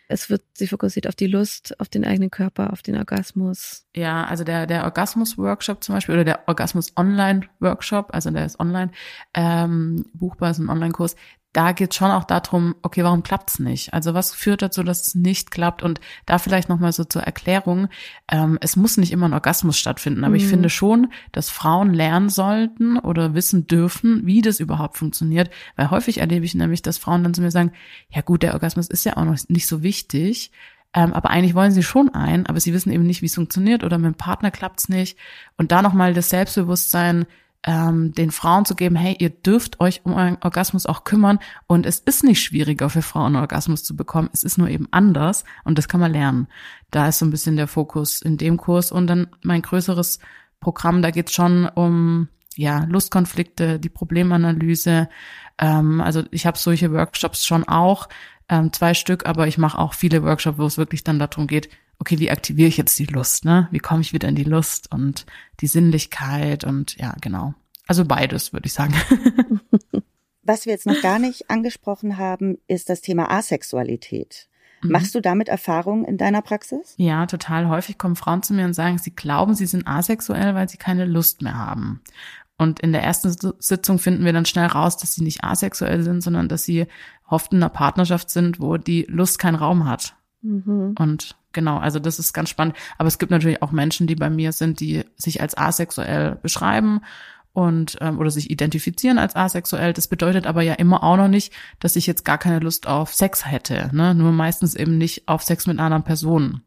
es wird sie fokussiert auf die Lust, auf den eigenen Körper, auf den Orgasmus. Ja, also der, der Orgasmus-Workshop zum Beispiel oder der Orgasmus-Online-Workshop, also der ist online, ähm, buchbar, ist ein Online-Kurs, da geht schon auch darum, okay, warum klappt's nicht? Also was führt dazu, dass es nicht klappt? Und da vielleicht nochmal so zur Erklärung, ähm, es muss nicht immer ein Orgasmus stattfinden, aber mhm. ich finde schon, dass Frauen lernen sollten oder wissen dürfen, wie das überhaupt funktioniert, weil häufig erlebe ich nämlich, dass Frauen dann zu mir sagen, ja gut, der Orgasmus ist ja auch noch nicht so wichtig, ähm, aber eigentlich wollen sie schon ein, aber sie wissen eben nicht, wie es funktioniert oder mit dem Partner klappt's nicht. Und da nochmal das Selbstbewusstsein, ähm, den Frauen zu geben, hey, ihr dürft euch um euren Orgasmus auch kümmern und es ist nicht schwieriger für Frauen Orgasmus zu bekommen, es ist nur eben anders und das kann man lernen. Da ist so ein bisschen der Fokus in dem Kurs und dann mein größeres Programm, da geht's schon um ja Lustkonflikte, die Problemanalyse. Ähm, also ich habe solche Workshops schon auch, ähm, zwei Stück, aber ich mache auch viele Workshops, wo es wirklich dann darum geht, okay, wie aktiviere ich jetzt die Lust, ne? Wie komme ich wieder in die Lust und die Sinnlichkeit und ja, genau. Also beides, würde ich sagen. Was wir jetzt noch gar nicht angesprochen haben, ist das Thema Asexualität. Mhm. Machst du damit Erfahrungen in deiner Praxis? Ja, total häufig kommen Frauen zu mir und sagen, sie glauben, sie sind asexuell, weil sie keine Lust mehr haben. Und in der ersten Sitzung finden wir dann schnell raus, dass sie nicht asexuell sind, sondern dass sie oft in einer Partnerschaft sind, wo die Lust keinen Raum hat. Mhm. Und genau, also das ist ganz spannend. Aber es gibt natürlich auch Menschen, die bei mir sind, die sich als asexuell beschreiben und ähm, oder sich identifizieren als asexuell. Das bedeutet aber ja immer auch noch nicht, dass ich jetzt gar keine Lust auf Sex hätte. Ne? Nur meistens eben nicht auf Sex mit anderen Personen.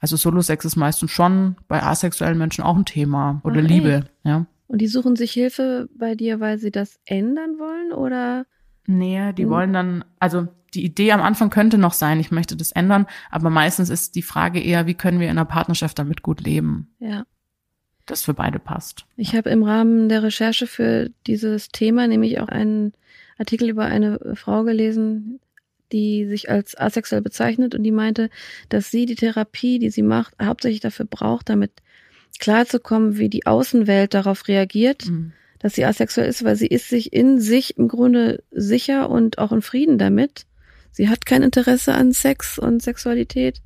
Also Solo-Sex ist meistens schon bei asexuellen Menschen auch ein Thema oder Ach, Liebe. Ja. Und die suchen sich Hilfe bei dir, weil sie das ändern wollen oder? Nee, die Mhm. wollen dann, also die Idee am Anfang könnte noch sein, ich möchte das ändern, aber meistens ist die Frage eher, wie können wir in einer Partnerschaft damit gut leben, Ja. das für beide passt. Ich habe im Rahmen der Recherche für dieses Thema nämlich auch einen Artikel über eine Frau gelesen, die sich als asexuell bezeichnet und die meinte, dass sie die Therapie, die sie macht, hauptsächlich dafür braucht, damit klarzukommen, wie die Außenwelt darauf reagiert, Mhm. Dass sie asexuell ist, weil sie ist sich in sich im Grunde sicher und auch in Frieden damit. Sie hat kein Interesse an Sex und Sexualität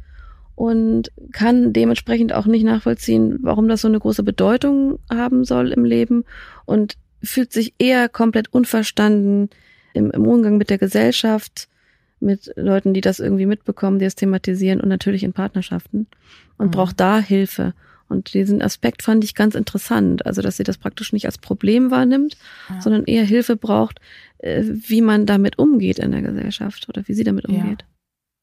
und kann dementsprechend auch nicht nachvollziehen, warum das so eine große Bedeutung haben soll im Leben und fühlt sich eher komplett unverstanden im, im Umgang mit der Gesellschaft, mit Leuten, die das irgendwie mitbekommen, die es thematisieren und natürlich in Partnerschaften und Mhm. braucht da Hilfe. Und diesen Aspekt fand ich ganz interessant, also dass sie das praktisch nicht als Problem wahrnimmt, Ja. sondern eher Hilfe braucht, äh, wie man damit umgeht in der Gesellschaft oder wie sie damit Ja. umgeht.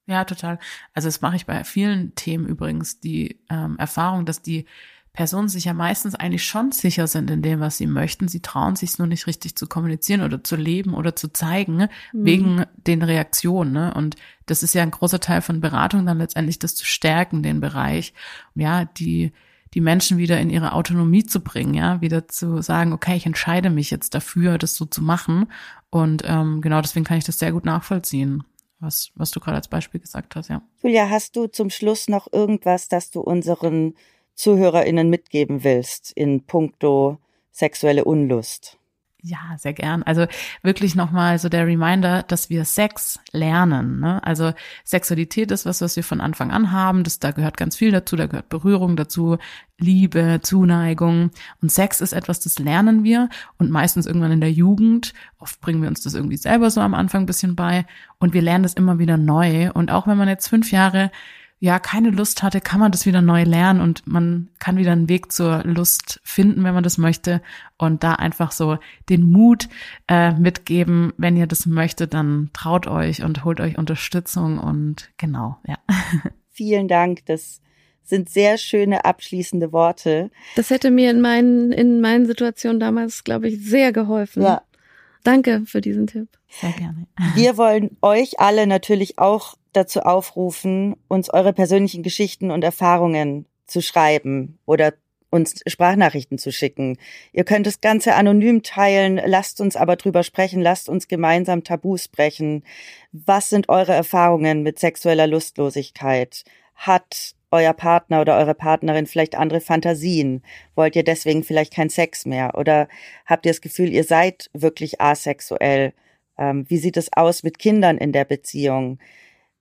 Ja, total. Also das mache ich bei vielen Themen übrigens, die ähm, Erfahrung, dass die Personen sich ja meistens eigentlich schon sicher sind in dem, was sie möchten. Sie trauen sich nur nicht richtig zu kommunizieren oder zu leben oder zu zeigen, ne? Mhm. wegen den Reaktionen. Ne? Und das ist ja ein großer Teil von Beratung, dann letztendlich das zu stärken, den Bereich. Ja, die die Menschen wieder in ihre Autonomie zu bringen, ja, wieder zu sagen, okay, ich entscheide mich jetzt dafür, das so zu machen. Und ähm, genau deswegen kann ich das sehr gut nachvollziehen, was, was du gerade als Beispiel gesagt hast, ja. Julia, hast du zum Schluss noch irgendwas, das du unseren ZuhörerInnen mitgeben willst in puncto sexuelle Unlust? Ja, sehr gern. Also wirklich nochmal so der Reminder, dass wir Sex lernen. Ne? Also Sexualität ist was, was wir von Anfang an haben. Das, da gehört ganz viel dazu. Da gehört Berührung dazu, Liebe, Zuneigung. Und Sex ist etwas, das lernen wir. Und meistens irgendwann in der Jugend. Oft bringen wir uns das irgendwie selber so am Anfang ein bisschen bei. Und wir lernen das immer wieder neu. Und auch wenn man jetzt fünf Jahre ja keine Lust hatte, kann man das wieder neu lernen und man kann wieder einen Weg zur Lust finden, wenn man das möchte und da einfach so den Mut äh, mitgeben, wenn ihr das möchtet, dann traut euch und holt euch Unterstützung und genau, ja. Vielen Dank, das sind sehr schöne abschließende Worte. Das hätte mir in meinen, in meinen Situationen damals, glaube ich, sehr geholfen. Ja. Danke für diesen Tipp. Gerne. Wir wollen euch alle natürlich auch dazu aufrufen, uns eure persönlichen Geschichten und Erfahrungen zu schreiben oder uns Sprachnachrichten zu schicken. Ihr könnt das Ganze anonym teilen, lasst uns aber drüber sprechen, lasst uns gemeinsam Tabus brechen. Was sind eure Erfahrungen mit sexueller Lustlosigkeit? Hat euer Partner oder eure Partnerin vielleicht andere Fantasien? Wollt ihr deswegen vielleicht keinen Sex mehr? Oder habt ihr das Gefühl, ihr seid wirklich asexuell? Ähm, wie sieht es aus mit Kindern in der Beziehung?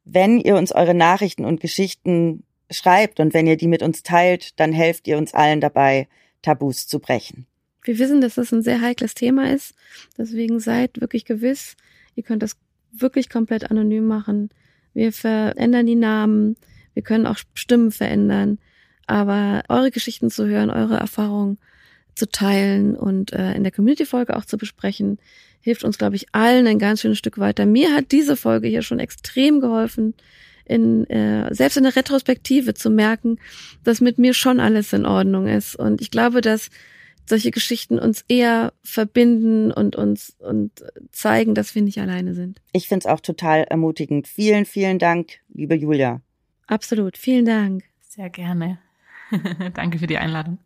Wenn ihr uns eure Nachrichten und Geschichten schreibt und wenn ihr die mit uns teilt, dann helft ihr uns allen dabei, Tabus zu brechen. Wir wissen, dass das ein sehr heikles Thema ist. Deswegen seid wirklich gewiss, ihr könnt das wirklich komplett anonym machen. Wir verändern die Namen. Wir können auch Stimmen verändern. Aber eure Geschichten zu hören, eure Erfahrungen zu teilen und äh, in der Community-Folge auch zu besprechen, hilft uns, glaube ich, allen ein ganz schönes Stück weiter. Mir hat diese Folge hier schon extrem geholfen, in, äh, selbst in der Retrospektive zu merken, dass mit mir schon alles in Ordnung ist. Und ich glaube, dass solche Geschichten uns eher verbinden und uns und zeigen, dass wir nicht alleine sind. Ich finde es auch total ermutigend. Vielen, vielen Dank, liebe Julia. Absolut. Vielen Dank. Sehr gerne. Danke für die Einladung.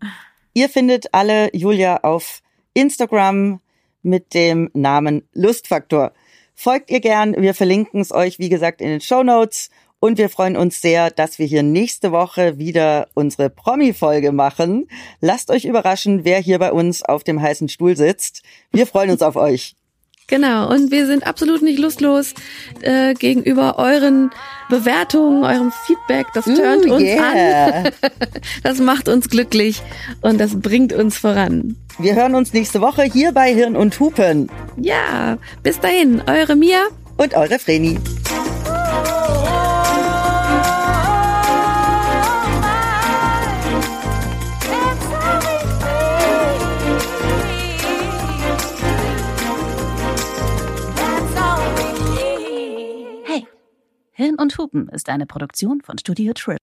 Ihr findet alle Julia auf Instagram mit dem Namen Lustfaktor. Folgt ihr gern, wir verlinken es euch, wie gesagt, in den Show Notes. Und wir freuen uns sehr, dass wir hier nächste Woche wieder unsere Promi-Folge machen. Lasst euch überraschen, wer hier bei uns auf dem heißen Stuhl sitzt. Wir freuen uns auf euch. Genau, und wir sind absolut nicht lustlos äh, gegenüber euren Bewertungen, eurem Feedback. Das turnt Ooh, uns yeah. an. Das macht uns glücklich und das bringt uns voran. Wir hören uns nächste Woche hier bei Hirn und Hupen. Ja, bis dahin, eure Mia. Und eure Vreni. Hirn und Hupen ist eine Produktion von Studio Trip.